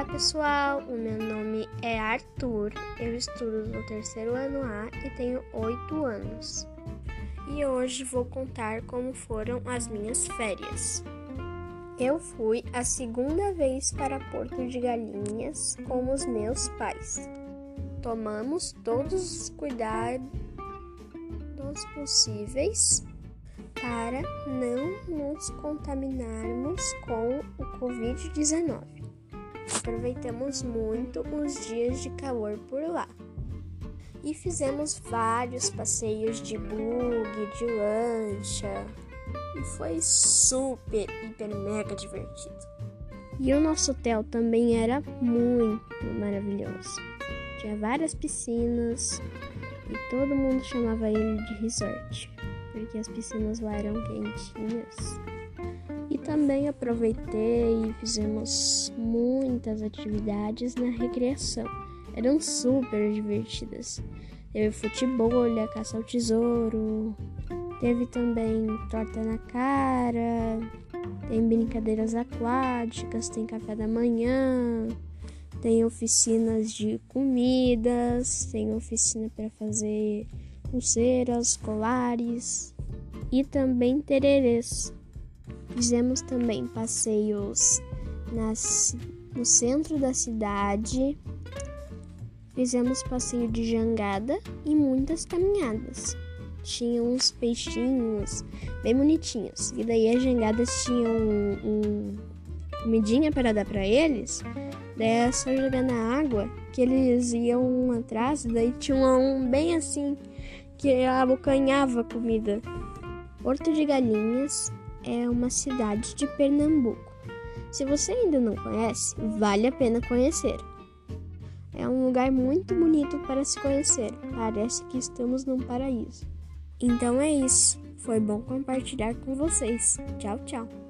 Olá pessoal, o meu nome é Arthur, eu estudo no terceiro ano A e tenho 8 anos. E hoje vou contar como foram as minhas férias. Eu fui a segunda vez para Porto de Galinhas com os meus pais. Tomamos todos os cuidados possíveis para não nos contaminarmos com o Covid-19. Aproveitamos muito os dias de calor por lá. E fizemos vários passeios de bug, de lancha. E foi super, hiper, mega divertido. E o nosso hotel também era muito maravilhoso. Tinha várias piscinas e todo mundo chamava ele de resort, porque as piscinas lá eram quentinhas também aproveitei e fizemos muitas atividades na recreação. Eram super divertidas. Teve futebol, caça ao tesouro, teve também torta na cara, tem brincadeiras aquáticas, tem café da manhã, tem oficinas de comidas, tem oficina para fazer pulseiras, colares e também tererês. Fizemos também passeios nas, no centro da cidade. Fizemos passeio de jangada e muitas caminhadas. Tinha uns peixinhos bem bonitinhos. E daí as jangadas tinham um, um comidinha para dar para eles. Daí é só jogar na água que eles iam atrás. Daí tinha um bem assim que abocanhava a comida. Porto de Galinhas é uma cidade de Pernambuco. Se você ainda não conhece, vale a pena conhecer. É um lugar muito bonito para se conhecer. Parece que estamos num paraíso. Então é isso. Foi bom compartilhar com vocês. Tchau, tchau.